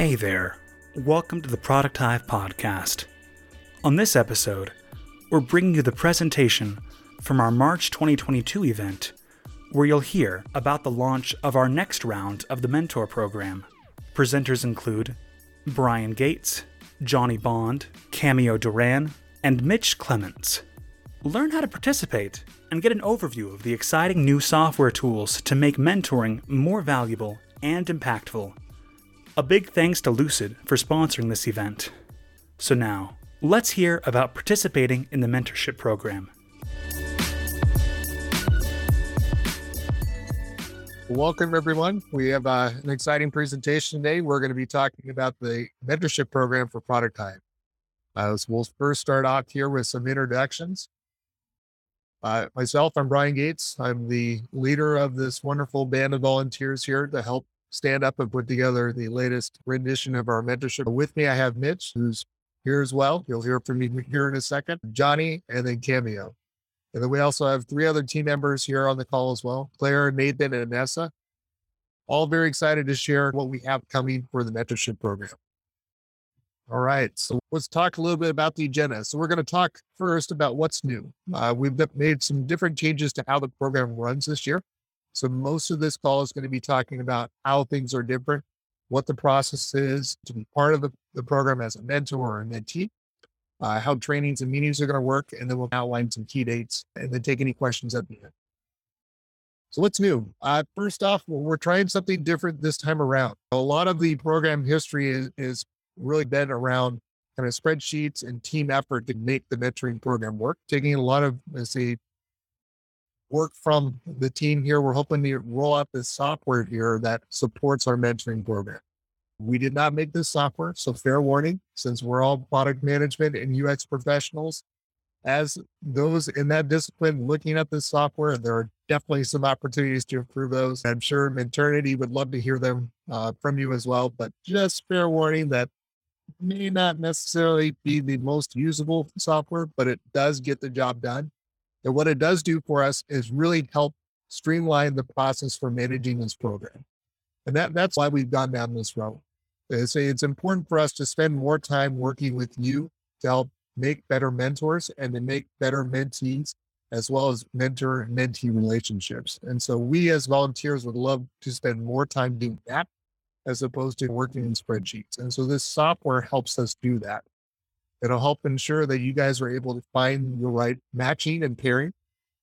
Hey there. Welcome to the Product Hive podcast. On this episode, we're bringing you the presentation from our March 2022 event, where you'll hear about the launch of our next round of the Mentor Program. Presenters include Brian Gates, Johnny Bond, Cameo Duran, and Mitch Clements. Learn how to participate and get an overview of the exciting new software tools to make mentoring more valuable and impactful. A big thanks to Lucid for sponsoring this event. So now, let's hear about participating in the mentorship program. Welcome, everyone. We have uh, an exciting presentation today. We're going to be talking about the mentorship program for Product Hive. Uh, so we'll first start off here with some introductions. Uh, myself, I'm Brian Gates. I'm the leader of this wonderful band of volunteers here to help stand up and put together the latest rendition of our mentorship. With me, I have Mitch, who's here as well. You'll hear from me here in a second. Johnny, and then Cameo. And then we also have three other team members here on the call as well Claire, Nathan, and Nessa. All very excited to share what we have coming for the mentorship program. All right. So let's talk a little bit about the agenda. So we're going to talk first about what's new. Uh, we've made some different changes to how the program runs this year. So most of this call is going to be talking about how things are different, what the process is to be part of the, the program as a mentor or a mentee, uh, how trainings and meetings are going to work, and then we'll outline some key dates and then take any questions at the end. So what's new? Uh, first off, we're trying something different this time around. A lot of the program history is, is really been around kind of spreadsheets and team effort to make the mentoring program work, taking a lot of, let's say, work from the team here. We're hoping to roll out this software here that supports our mentoring program. We did not make this software, so fair warning, since we're all product management and UX professionals. As those in that discipline looking at this software, there are definitely some opportunities to improve those. I'm sure Mentornity would love to hear them uh, from you as well, but just fair warning that may not necessarily be the most usable software, but it does get the job done. And what it does do for us is really help streamline the process for managing this program. And that, that's why we've gone down this road. It's, it's important for us to spend more time working with you to help make better mentors and to make better mentees, as well as mentor mentee relationships. And so we as volunteers would love to spend more time doing that as opposed to working in spreadsheets. And so this software helps us do that. It'll help ensure that you guys are able to find the right matching and pairing,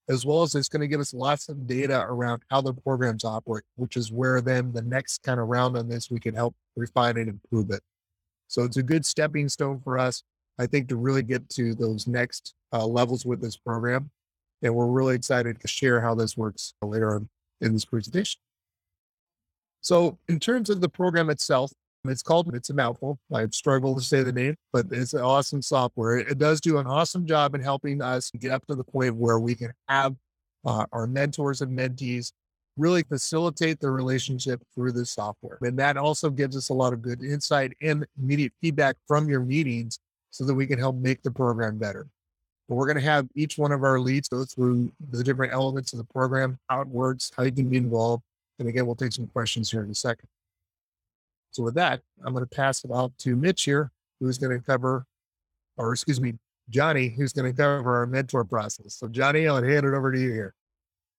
as well as it's going to give us lots of data around how the programs operate, which is where then the next kind of round on this, we can help refine and improve it. So it's a good stepping stone for us, I think, to really get to those next uh, levels with this program. And we're really excited to share how this works later on in this presentation. So, in terms of the program itself, it's called, it's a mouthful. I struggle to say the name, but it's an awesome software. It does do an awesome job in helping us get up to the point where we can have uh, our mentors and mentees really facilitate the relationship through this software. And that also gives us a lot of good insight and immediate feedback from your meetings so that we can help make the program better. But we're going to have each one of our leads go through the different elements of the program, how it works, how you can be involved. And again, we'll take some questions here in a second. So with that, I'm going to pass it out to Mitch here, who's going to cover, or excuse me, Johnny, who's going to cover our mentor process. So Johnny, I'll hand it over to you here.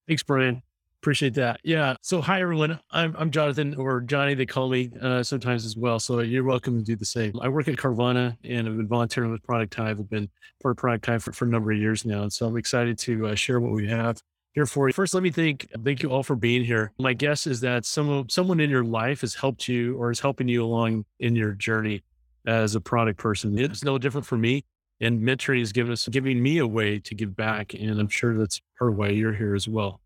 Thanks, Brian. Appreciate that. Yeah. So hi everyone. I'm I'm Jonathan or Johnny. They call me uh, sometimes as well. So you're welcome to do the same. I work at Carvana and I've been volunteering with Product Hive. I've been part of Product Hive for, for a number of years now, and so I'm excited to uh, share what we have here for you. First, let me thank thank you all for being here. My guess is that some someone in your life has helped you or is helping you along in your journey as a product person. It's no different for me. And mentoring is given us giving me a way to give back. And I'm sure that's her way. You're here as well.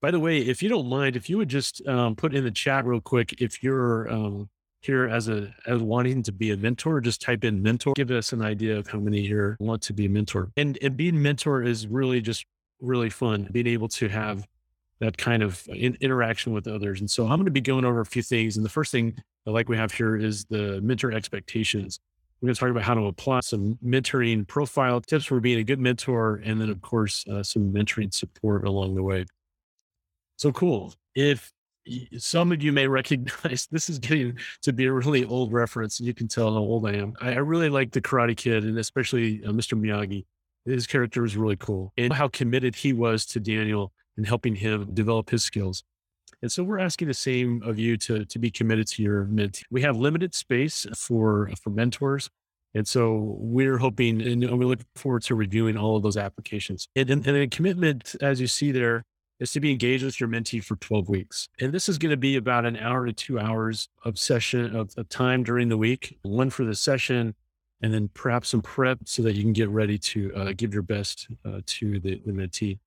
By the way, if you don't mind, if you would just um, put in the chat real quick, if you're um, here as a as wanting to be a mentor, just type in mentor. Give us an idea of how many here want to be a mentor. And and being mentor is really just really fun being able to have that kind of in, interaction with others. And so I'm going to be going over a few things. And the first thing I like we have here is the mentor expectations. We're going to talk about how to apply some mentoring profile tips for being a good mentor. And then, of course, uh, some mentoring support along the way. So cool. If some of you may recognize this is getting to be a really old reference. You can tell how old I am. I, I really like the Karate Kid and especially uh, Mr. Miyagi. His character was really cool and how committed he was to Daniel and helping him develop his skills. And so we're asking the same of you to, to be committed to your mentee. We have limited space for, for mentors. And so we're hoping and we look forward to reviewing all of those applications. And, and, and a commitment, as you see there, is to be engaged with your mentee for 12 weeks. And this is going to be about an hour to two hours of session of, of time during the week, one for the session, and then perhaps some prep so that you can get ready to uh, give your best uh, to the, the mentee.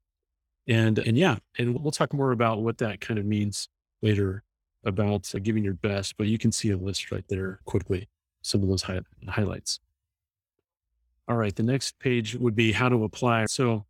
And, and yeah, and we'll talk more about what that kind of means later about uh, giving your best, but you can see a list right there quickly, some of those hi- highlights. All right, the next page would be how to apply. So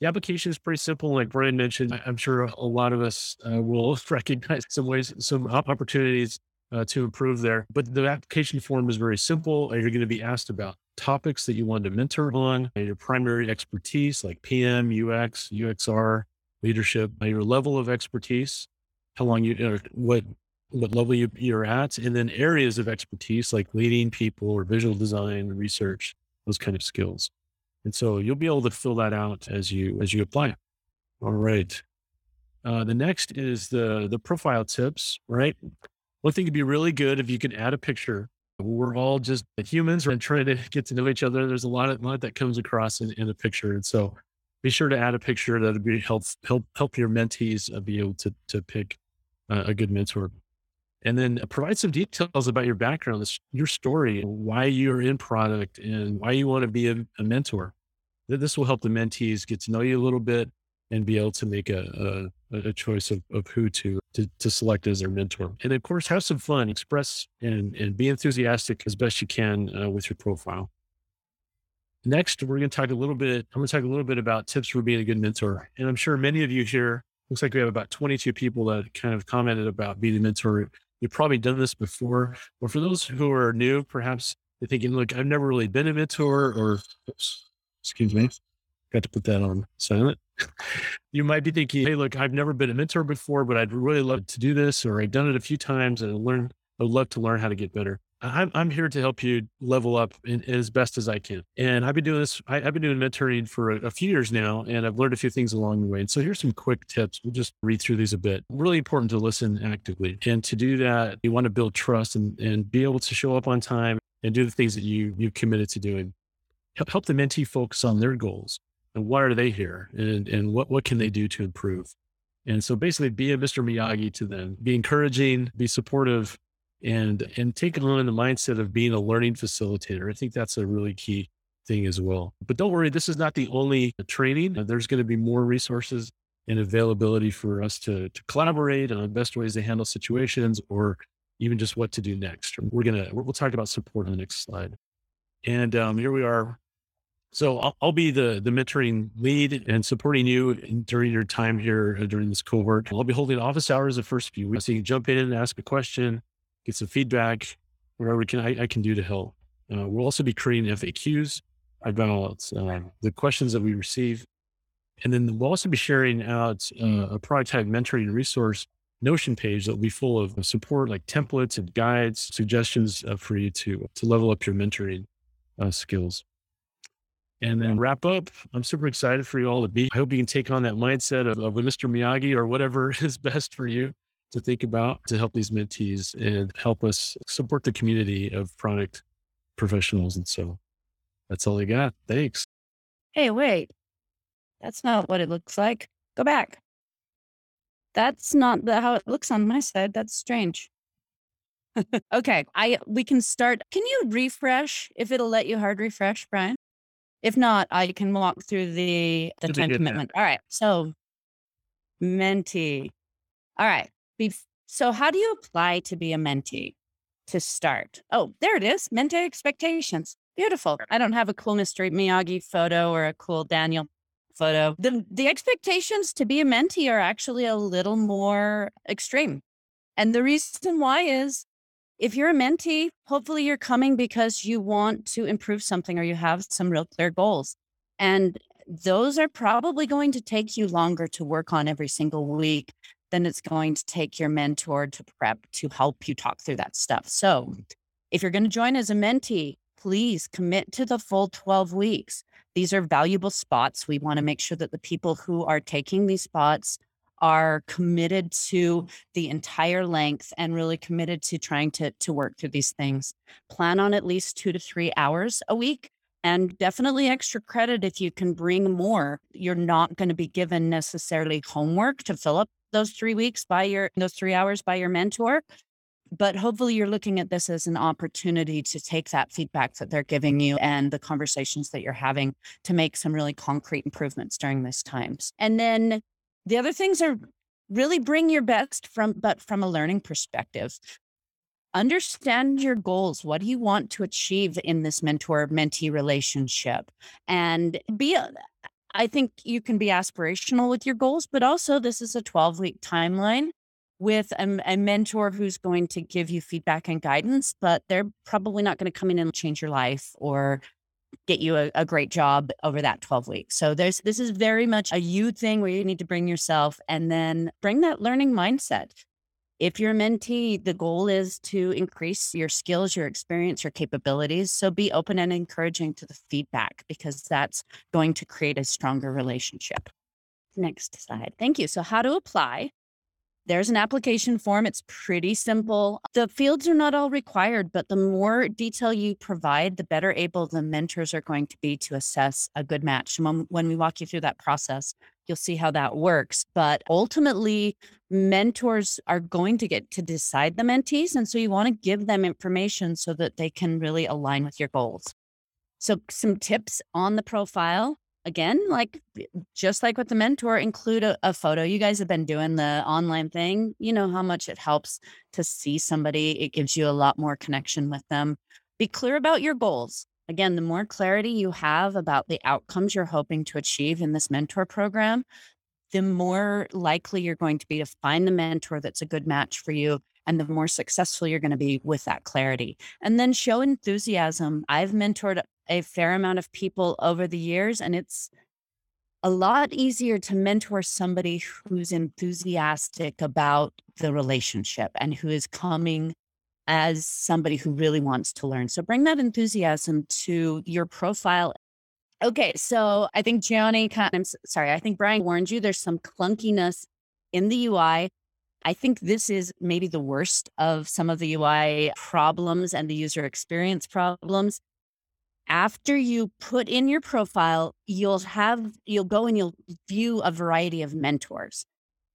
the application is pretty simple. Like Brian mentioned, I'm sure a lot of us uh, will recognize some ways, some opportunities uh, to improve there. But the application form is very simple. You're going to be asked about topics that you want to mentor on, your primary expertise like PM, UX, UXR, leadership, your level of expertise, how long you, what what level you, you're at, and then areas of expertise like leading people or visual design, research, those kind of skills. And so you'll be able to fill that out as you as you apply. All right. Uh, the next is the the profile tips, right? One thing would be really good if you could add a picture. We're all just humans and trying to get to know each other. There's a lot of lot that comes across in, in a picture, and so be sure to add a picture that would be help help help your mentees uh, be able to to pick uh, a good mentor. And then provide some details about your background, your story, why you're in product, and why you want to be a, a mentor this will help the mentees get to know you a little bit and be able to make a, a, a choice of, of who to, to, to select as their mentor. And of course, have some fun, express and, and be enthusiastic as best you can uh, with your profile. Next, we're going to talk a little bit. I'm going to talk a little bit about tips for being a good mentor. And I'm sure many of you here, looks like we have about 22 people that kind of commented about being a mentor. You've probably done this before, but for those who are new, perhaps they're thinking, look, I've never really been a mentor or oops, excuse me, got to put that on silent. You might be thinking, hey, look, I've never been a mentor before, but I'd really love to do this, or I've done it a few times and I learned, I'd love to learn how to get better. I'm, I'm here to help you level up in, as best as I can. And I've been doing this, I, have been doing mentoring for a, a, few years now, and I've learned a few things along the way. And so here's some quick tips. We'll just read through these a bit. Really important to listen actively. And to do that, you want to build trust and, and be able to show up on time and do the things that you, you've committed to doing help the mentee focus on their goals and why are they here and, and what, what can they do to improve? And so basically be a Mr. Miyagi to them, be encouraging, be supportive, and and take on the mindset of being a learning facilitator. I think that's a really key thing as well. But don't worry, this is not the only training. There's going to be more resources and availability for us to, to collaborate on best ways to handle situations or even just what to do next. We're going to, we'll talk about support on the next slide. And um, here we are so I'll, I'll, be the the mentoring lead and supporting you during your time here uh, during this cohort. I'll be holding office hours the first few weeks, so you can jump in and ask a question, get some feedback, whatever can I, I can do to help. Uh, we'll also be creating FAQs about uh, the questions that we receive, and then we'll also be sharing out uh, a Product Hive mentoring resource Notion page that will be full of support like templates and guides, suggestions uh, for you to to level up your mentoring uh, skills. And then wrap up. I'm super excited for you all to be. I hope you can take on that mindset of, of Mr. Miyagi or whatever is best for you to think about to help these mentees and help us support the community of product professionals. And so that's all I got. Thanks. Hey, wait. That's not what it looks like. Go back. That's not the, how it looks on my side. That's strange. okay, I we can start. Can you refresh if it'll let you hard refresh, Brian? If not, I can walk through the the time commitment. All right. So mentee. All right. So how do you apply to be a mentee to start? Oh, there it is. Mentee expectations. Beautiful. I don't have a cool Mr. Miyagi photo or a cool Daniel photo. The the expectations to be a mentee are actually a little more extreme. And the reason why is if you're a mentee, hopefully you're coming because you want to improve something or you have some real clear goals. And those are probably going to take you longer to work on every single week than it's going to take your mentor to prep to help you talk through that stuff. So if you're going to join as a mentee, please commit to the full 12 weeks. These are valuable spots. We want to make sure that the people who are taking these spots are committed to the entire length and really committed to trying to, to work through these things. Plan on at least two to three hours a week and definitely extra credit if you can bring more. You're not going to be given necessarily homework to fill up those three weeks by your, those three hours by your mentor. But hopefully, you're looking at this as an opportunity to take that feedback that they're giving you and the conversations that you're having to make some really concrete improvements during these times. And then the other things are really bring your best from, but from a learning perspective. Understand your goals. What do you want to achieve in this mentor mentee relationship? And be, I think you can be aspirational with your goals, but also this is a 12 week timeline with a, a, mentor who's going to give you feedback and guidance, but they're probably not going to come in and change your life or get you a, a, great job over that 12 weeks. So there's this is very much a you thing where you need to bring yourself and then bring that learning mindset. If you're a mentee, the goal is to increase your skills, your experience, your capabilities. So be open and encouraging to the feedback because that's going to create a stronger relationship. Next slide. Thank you. So how to apply? There's an application form. It's pretty simple. The fields are not all required, but the more detail you provide, the better able the mentors are going to be to assess a good match. When, when we walk you through that process, you'll see how that works. But ultimately, mentors are going to get to decide the mentees. And so you want to give them information so that they can really align with your goals. So, some tips on the profile again, like just like with the mentor, include a, a, photo. You guys have been doing the online thing. You know how much it helps to see somebody. It gives you a lot more connection with them. Be clear about your goals. Again, the more clarity you have about the outcomes you're hoping to achieve in this mentor program, the more likely you're going to be to find the mentor that's a good match for you and the more successful you're going to be with that clarity. And then show enthusiasm. I've mentored a fair amount of people over the years, and it's a lot easier to mentor somebody who's enthusiastic about the relationship and who is coming as somebody who really wants to learn. So bring that enthusiasm to your profile. Okay, so I think Johnny, I'm sorry, I think Brian warned you there's some clunkiness in the UI. I think this is maybe the worst of some of the UI problems and the user experience problems after you put in your profile, you'll have, you'll go and you'll view a variety of mentors.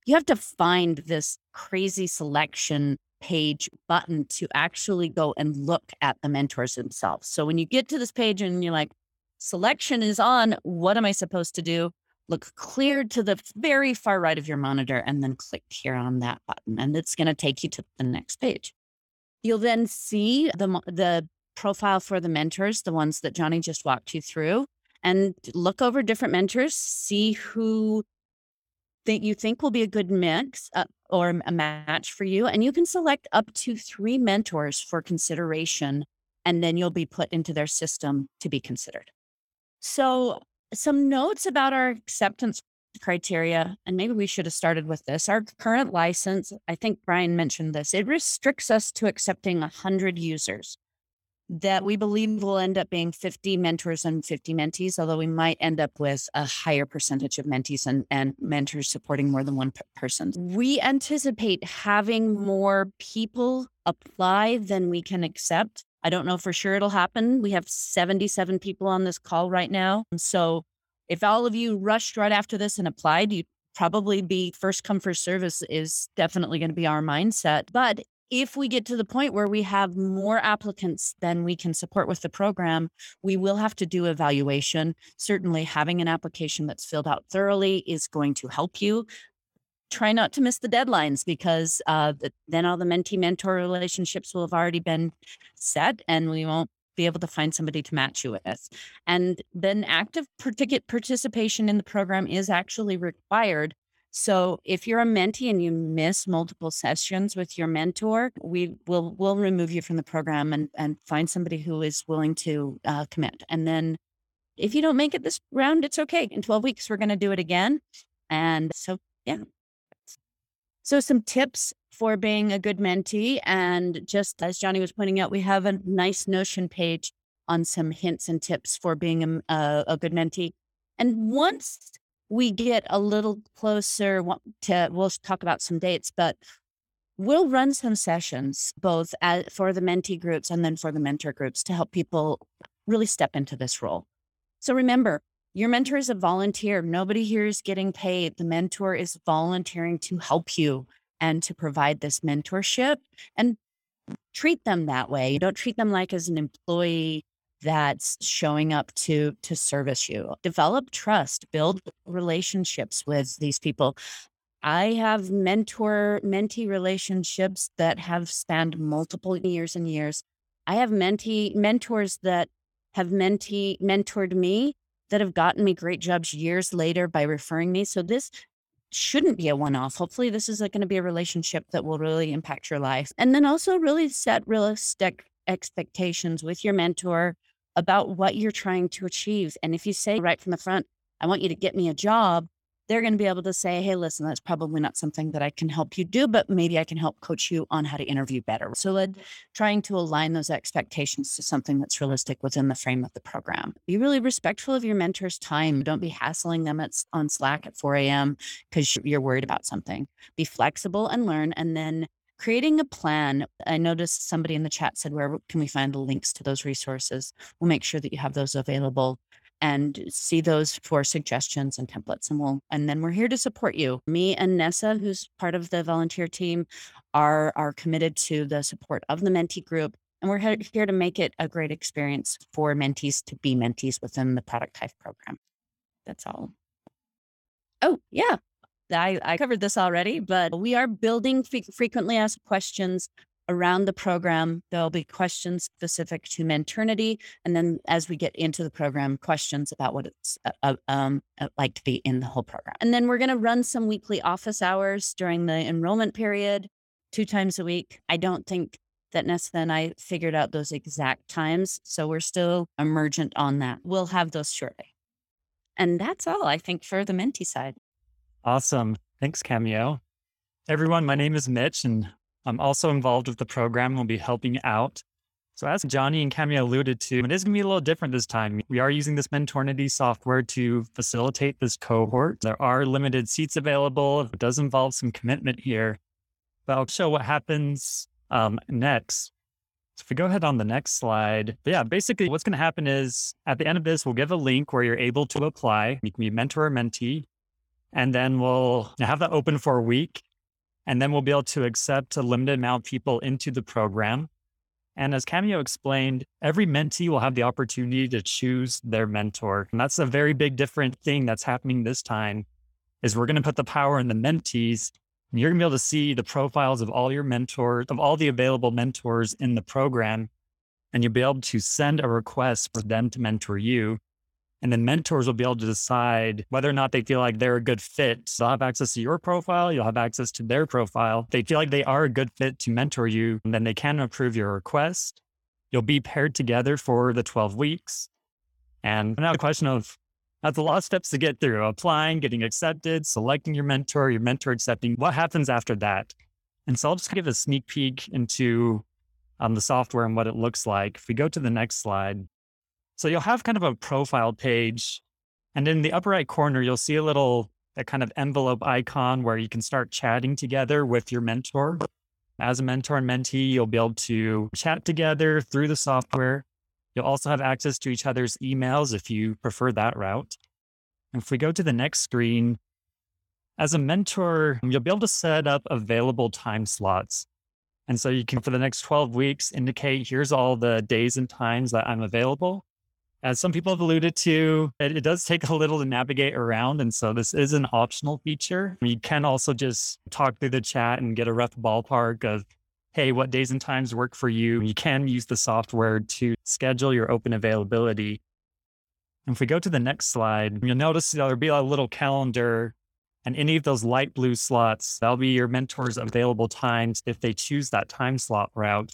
You have to find this crazy selection page button to actually go and look at the mentors themselves. So when you get to this page and you're like, selection is on, what am I supposed to do? Look clear to the very far right of your monitor and then click here on that button. And it's going to take you to the next page. You'll then see the, the profile for the mentors, the ones that Johnny just walked you through, and look over different mentors, see who that you think will be a good mix uh, or a match for you. And you can select up to three mentors for consideration, and then you'll be put into their system to be considered. So, some notes about our acceptance criteria, and maybe we should have started with this. Our current license, I think Brian mentioned this, it restricts us to accepting 100 users that we believe will end up being 50 mentors and 50 mentees, although we might end up with a higher percentage of mentees and, and mentors supporting more than one p- person. We anticipate having more people apply than we can accept. I don't know for sure it'll happen. We have 77 people on this call right now. So if all of you rushed right after this and applied, you'd probably be first come first service is definitely going to be our mindset. But if we get to the point where we have more applicants than we can support with the program, we will have to do evaluation. Certainly, having an application that's filled out thoroughly is going to help you. Try not to miss the deadlines because uh, then all the mentee mentor relationships will have already been set and we won't be able to find somebody to match you with. And then active participation in the program is actually required so if you're a mentee and you miss multiple sessions with your mentor, we will will remove you from the program and and find somebody who is willing to uh, commit. And then if you don't make it this round, it's okay. In 12 weeks, we're going to do it again. And so yeah. So, some tips for being a good mentee. And just as Johnny was pointing out, we have a nice Notion page on some hints and tips for being a, a good mentee. And once we get a little closer to, we'll talk about some dates, but we'll run some sessions both at, for the mentee groups and then for the mentor groups to help people really step into this role. So remember, your mentor is a volunteer. Nobody here is getting paid. The mentor is volunteering to help you and to provide this mentorship and treat them that way. You don't treat them like as an employee that's showing up to to service you. Develop trust, build relationships with these people. I have mentor mentee relationships that have spanned multiple years and years. I have mentee mentors that have mentee mentored me that have gotten me great jobs years later by referring me. So this shouldn't be a one off. Hopefully, this is uh, going to be a relationship that will really impact your life. And then also, really set realistic expectations with your mentor about what you're trying to achieve. And if you say right from the front, I want you to get me a job, they're going to be able to say, hey, listen, that's probably not something that I can help you do, but maybe I can help coach you on how to interview better. So, let, mm-hmm. trying to align those expectations to something that's realistic within the frame of the program. Be really respectful of your mentor's time. Don't be hassling them at, on Slack at 4 a.m. because you're worried about something. Be flexible and learn. And then creating a plan. I noticed somebody in the chat said, Where can we find the links to those resources? We'll make sure that you have those available and see those for suggestions and templates and we'll and then we're here to support you me and nessa who's part of the volunteer team are are committed to the support of the mentee group and we're here to make it a great experience for mentees to be mentees within the product hive program that's all oh yeah I, I covered this already, but we are building frequently asked questions around the program. There'll be questions specific to Mentornity. And then as we get into the program, questions about what it's uh, uh um, uh, like to be in the whole program. And then we're going to run some weekly office hours during the enrollment period, two times a week. I don't think that Nessa and I figured out those exact times. So we're still emergent on that. We'll have those shortly. And that's all I think for the Mentee side. Awesome. Thanks, Cameo. Everyone, my name is Mitch, and I'm also involved with the program. We'll be helping out. So, as Johnny and Cameo alluded to, it is going to be a little different this time. We are using this Mentornity software to facilitate this cohort. There are limited seats available. It does involve some commitment here, but I'll show what happens um, next. So, if we go ahead on the next slide, but yeah, basically what's going to happen is at the end of this, we'll give a link where you're able to apply. You can be mentor or mentee, and then we'll have that open for a week. And then we'll be able to accept a limited amount of people into the program. And as Cameo explained, every mentee will have the opportunity to choose their mentor. And that's a very big different thing that's happening this time is we're going to put the power in the mentees. And you're going to be able to see the profiles of all your mentors, of all the available mentors in the program. And you'll be able to send a request for them to mentor you. And then mentors will be able to decide whether or not they feel like they're a good fit. So they'll have access to your profile, you'll have access to their profile. If they feel like they are a good fit to mentor you, and then they can approve your request. You'll be paired together for the 12 weeks. And now the question of that's a lot of steps to get through applying, getting accepted, selecting your mentor, your mentor accepting. What happens after that? And so I'll just give a sneak peek into um, the software and what it looks like. If we go to the next slide, so you'll have kind of a profile page. And in the upper right corner, you'll see a little that kind of envelope icon where you can start chatting together with your mentor. As a mentor and mentee, you'll be able to chat together through the software. You'll also have access to each other's emails if you prefer that route. And if we go to the next screen, as a mentor, you'll be able to set up available time slots. And so you can, for the next 12 weeks, indicate here's all the days and times that I'm available. As some people have alluded to, it, it, does take a little to navigate around. And so this is an optional feature. You can also just talk through the chat and get a rough ballpark of, hey, what days and times work for you. You can use the software to schedule your open availability. And if we go to the next slide, you'll notice there'll be a little calendar and any of those light blue slots, that'll be your mentor's available times if they choose that time slot route.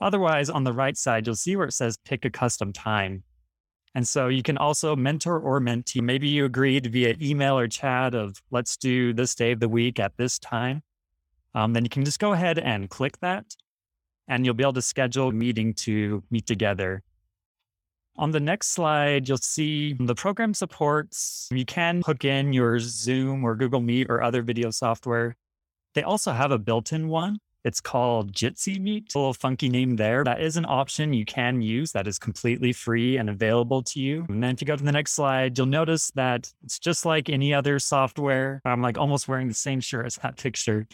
Otherwise, on the right side, you'll see where it says pick a custom time. And so you can also mentor or mentee. Maybe you agreed via email or chat of let's do this day of the week at this time. um, then you can just go ahead and click that and you'll be able to schedule a meeting to meet together. On the next slide, you'll see the program supports. You can hook in your Zoom or Google Meet or other video software. They also have a built in one. It's called Jitsi Meet, a little funky name there. That is an option you can use that is completely free and available to you. And then if you go to the next slide, you'll notice that it's just like any other software. I'm like almost wearing the same shirt as that picture.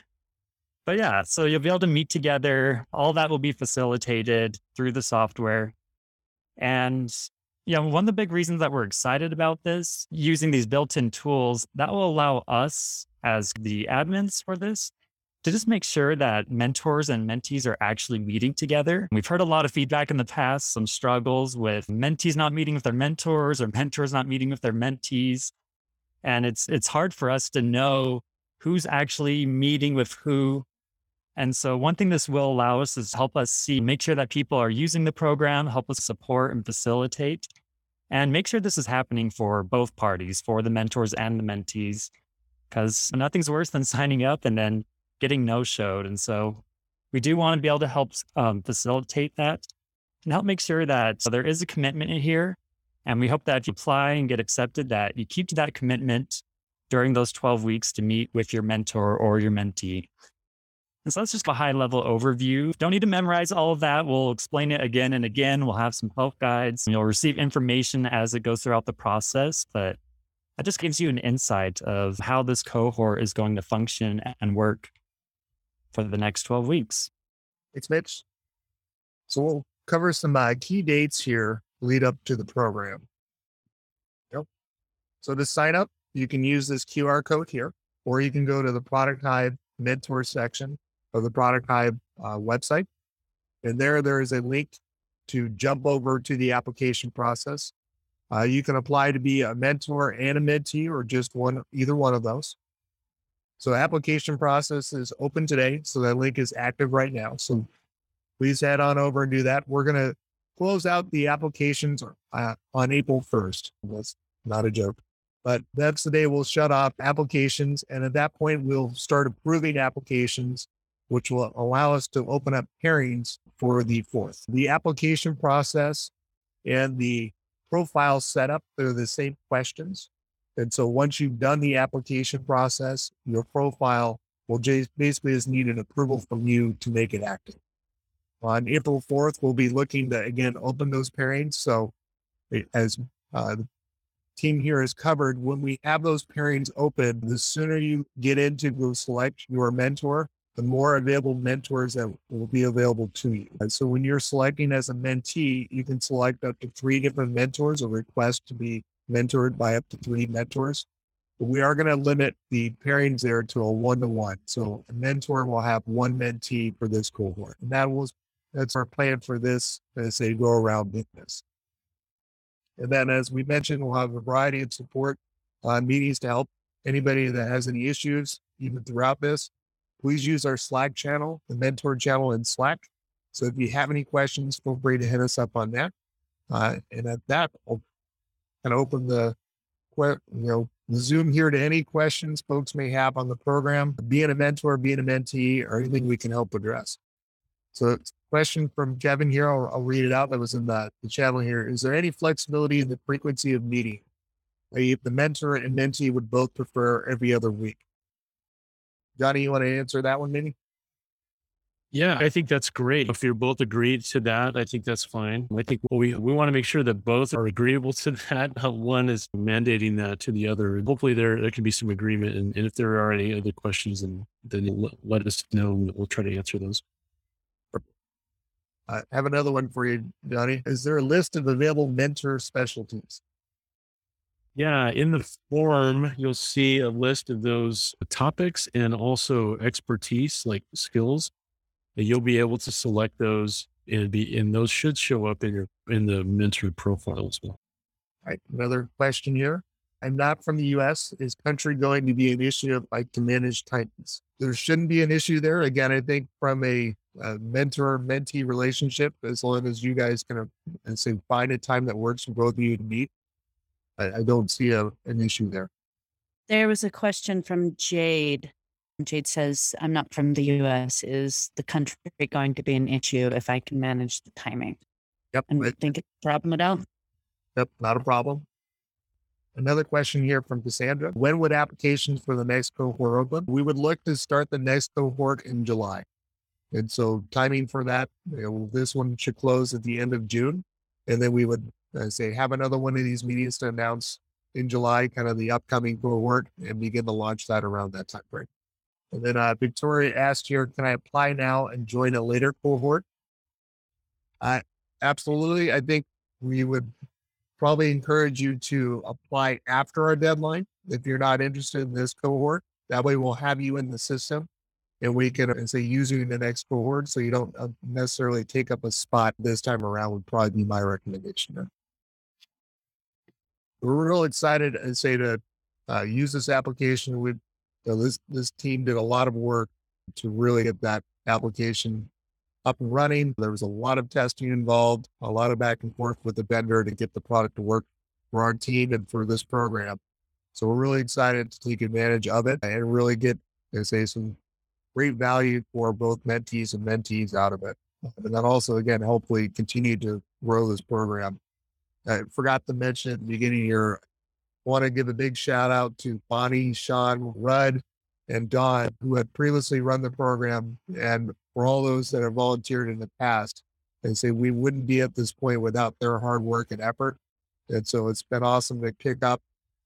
But yeah, so you'll be able to meet together. All that will be facilitated through the software. And yeah, one of the big reasons that we're excited about this, using these built-in tools, that will allow us as the admins for this to just make sure that mentors and mentees are actually meeting together. We've heard a lot of feedback in the past, some struggles with mentees not meeting with their mentors or mentors not meeting with their mentees. And it's it's hard for us to know who's actually meeting with who. And so one thing this will allow us is help us see, make sure that people are using the program, help us support and facilitate, and make sure this is happening for both parties, for the mentors and the mentees. Because nothing's worse than signing up and then getting no showed. And so we do want to be able to help um, facilitate that and help make sure that so there is a commitment in here. And we hope that if you apply and get accepted, that you keep to that commitment during those 12 weeks to meet with your mentor or your mentee. And so that's just a high level overview. Don't need to memorize all of that. We'll explain it again and again. We'll have some help guides. You'll receive information as it goes throughout the process, but that just gives you an insight of how this cohort is going to function and work for the next 12 weeks. Thanks, Mitch. So we'll cover some uh, key dates here lead up to the program. Yep. So to sign up, you can use this QR code here, or you can go to the Product Hive mentor section of the Product Hive uh, website. And there, there is a link to jump over to the application process. Uh, you can apply to be a mentor and a mentee or just one, either one of those. So the application process is open today. So that link is active right now. So please head on over and do that. We're going to close out the applications uh, on April 1st. That's not a joke, but that's the day we'll shut off applications. And at that point, we'll start approving applications, which will allow us to open up pairings for the fourth. The application process and the profile setup, they're the same questions. And so once you've done the application process, your profile will basically just need an approval from you to make it active. On April 4th, we'll be looking to again open those pairings. So as uh, the team here has covered, when we have those pairings open, the sooner you get into go select your mentor, the more available mentors that will be available to you. And so when you're selecting as a mentee, you can select up to three different mentors or request to be mentored by up to three mentors. But we are going to limit the pairings there to a one to one. So a mentor will have one mentee for this cohort. And that was that's our plan for this as they go around this. And then, as we mentioned, we'll have a variety of support uh, meetings to help anybody that has any issues, even throughout this. Please use our Slack channel, the mentor channel in Slack. So if you have any questions, feel free to hit us up on that. Uh, and at that, I'll open the you know Zoom here to any questions folks may have on the program, being a mentor, being a mentee, or anything we can help address. So, question from Kevin here. I'll, I'll read it out. That was in the, the channel here. Is there any flexibility in the frequency of meeting? If the mentor and mentee would both prefer every other week. Johnny, you want to answer that one, maybe? Yeah, I think that's great. If you're both agreed to that, I think that's fine. I think we we want to make sure that both are agreeable to that. Uh, one is mandating that to the other. Hopefully, there there can be some agreement. And, and if there are any other questions, then then let us know. And we'll try to answer those. I have another one for you, Johnny. Is there a list of available mentor specialties? Yeah, in the form, you'll see a list of those topics and also expertise, like skills you'll be able to select those and be and those should show up in your in the mentor profile as well. All right. Another question here. I'm not from the US. Is country going to be an issue if I can manage Titans? There shouldn't be an issue there. Again, I think from a, a mentor mentee relationship, as long as you guys can uh, say find a time that works for both of you to meet, I, I don't see a, an issue there. There was a question from Jade Jade says, I'm not from the US. Is the country going to be an issue if I can manage the timing? Yep. And it- think it's a problem at all? Yep, not a problem. Another question here from Cassandra. When would applications for the next cohort open? We would look to start the next cohort in July. And so timing for that, you know, this one should close at the end of June. And then we would uh, say have another one of these meetings to announce in July, kind of the upcoming cohort and begin to launch that around that time frame. And then uh, Victoria asked here, can I apply now and join a later cohort? Uh, absolutely. I think we would probably encourage you to apply after our deadline if you're not interested in this cohort. That way, we'll have you in the system and we can uh, say use you in the next cohort so you don't uh, necessarily take up a spot this time around, would probably be my recommendation. We're real excited and say to uh, use this application. We, know, this this team did a lot of work to really get that application up and running. There was a lot of testing involved, a lot of back and forth with the vendor to get the product to work for our team and for this program. So we're really excited to take advantage of it and really get, I say, some great value for both mentees and mentees out of it. And then also, again, hopefully continue to grow this program. I forgot to mention at the beginning here, want to give a big shout out to Bonnie, Sean, Rudd, and Don, who had previously run the program, and for all those that have volunteered in the past, and say we wouldn't be at this point without their hard work and effort. And so it's been awesome to pick up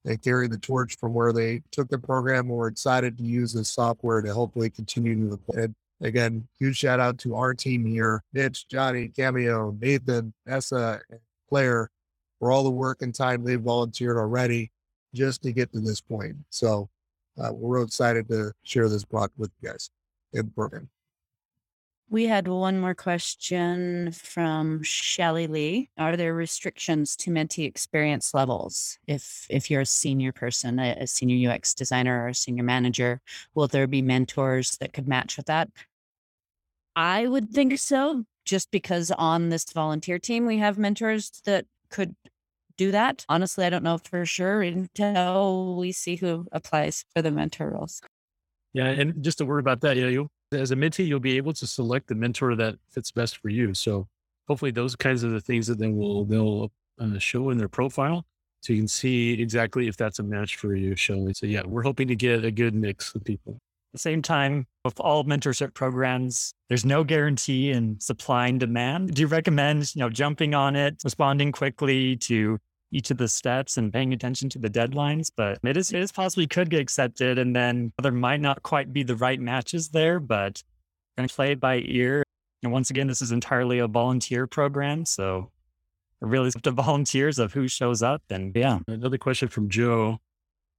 and carry the torch from where they took the program. We're excited to use this software to hopefully continue to. And again, huge shout out to our team here Mitch, Johnny, Cameo, Nathan, Nessa, Claire for all the work and time they've volunteered already just to get to this point. So uh, we're real excited to share this product with you guys in program. We had one more question from Shelly Lee. Are there restrictions to mentee experience levels? If if you're a senior person, a, a senior UX designer or a senior manager, will there be mentors that could match with that? I would think so, just because on this volunteer team we have mentors that could do that. Honestly, I don't know for sure until we see who applies for the mentor roles. Yeah, and just a word about that. Yeah, you as a mentee, you'll be able to select the mentor that fits best for you. So hopefully, those kinds of the things that then will they'll uh, show in their profile, so you can see exactly if that's a match for you. Shelley. So yeah, we're hoping to get a good mix of people. At the same time, with all mentorship programs, there's no guarantee in supply and demand. Do you recommend, you know, jumping on it, responding quickly to each of the steps and paying attention to the deadlines? But it is it is possible you could get accepted and then there might not quite be the right matches there, but we're gonna play it by ear. And once again, this is entirely a volunteer program. So it really is up to volunteers of who shows up. And yeah. Another question from Joe.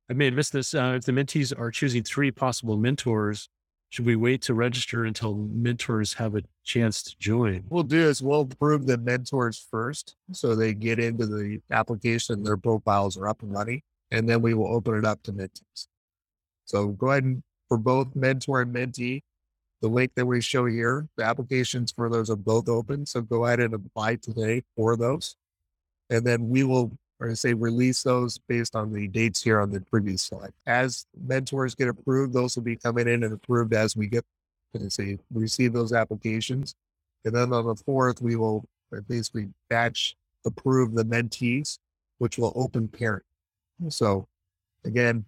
I may have missed this. Uh, if the mentees are choosing three possible mentors, should we wait to register until mentors have a chance to join? We'll do is we'll approve the mentors first. So they get into the application, their profiles are up and running, and then we will open it up to mentees. So go ahead and for both mentor and mentee, the link that we show here, the applications for those are both open. So go ahead and apply today for those. And then we will or say release those based on the dates here on the previous slide. As mentors get approved, those will be coming in and approved as we get and say receive those applications. And then on the fourth, we will basically batch approve the mentees, which will open parent. So again,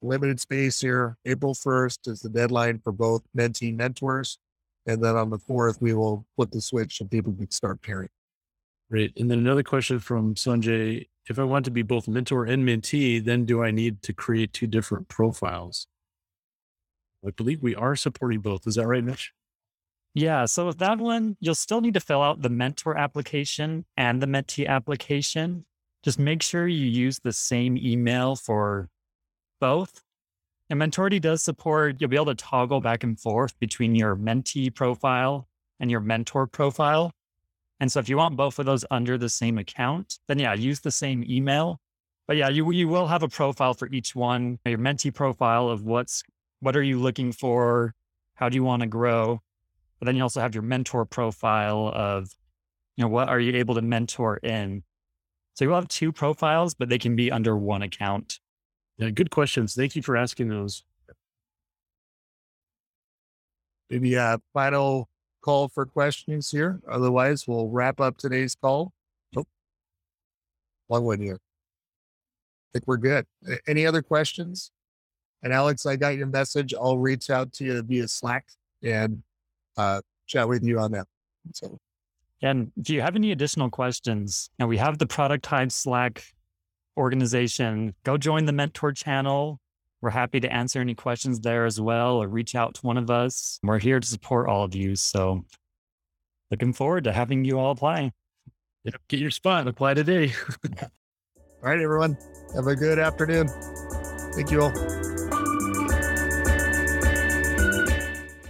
limited space here. April 1st is the deadline for both mentee mentors. And then on the fourth, we will flip the switch and people can start pairing. Great. And then another question from Sanjay. If I want to be both mentor and mentee, then do I need to create two different profiles? I believe we are supporting both. Is that right, Mitch? Yeah. So with that one, you'll still need to fill out the mentor application and the mentee application. Just make sure you use the same email for both. And Mentornity does support, you'll be able to toggle back and forth between your mentee profile and your mentor profile. And so if you want both of those under the same account, then yeah, use the same email. But yeah, you you will have a profile for each one, your mentee profile of what's what are you looking for, how do you want to grow, but then you also have your mentor profile of, you know, what are you able to mentor in. So you'll have two profiles, but they can be under one account. Yeah, good questions. Thank you for asking those. maybe a final call for questions here. Otherwise, we'll wrap up today's call. Oh, one one here. I think we're good. Any other questions? And Alex, I got your message. I'll reach out to you via Slack and uh, chat with you on that. So, and if you have any additional questions, and we have the Product Hive Slack organization, go join the mentor channel. We're happy to answer any questions there as well, or reach out to one of us. We're here to support all of you. So, looking forward to having you all apply. Yep, get your spot. Apply today. all right, everyone. Have a good afternoon. Thank you all.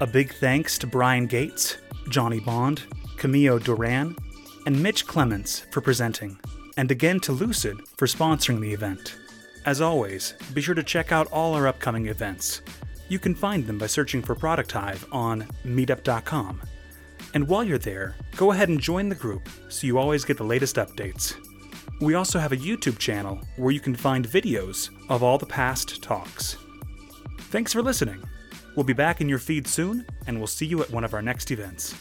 A big thanks to Brian Gates, Johnny Bond, Camillo Duran, and Mitch Clements for presenting, and again to Lucid for sponsoring the event. As always, be sure to check out all our upcoming events. You can find them by searching for Product Hive on meetup.com. And while you're there, go ahead and join the group so you always get the latest updates. We also have a YouTube channel where you can find videos of all the past talks. Thanks for listening. We'll be back in your feed soon, and we'll see you at one of our next events.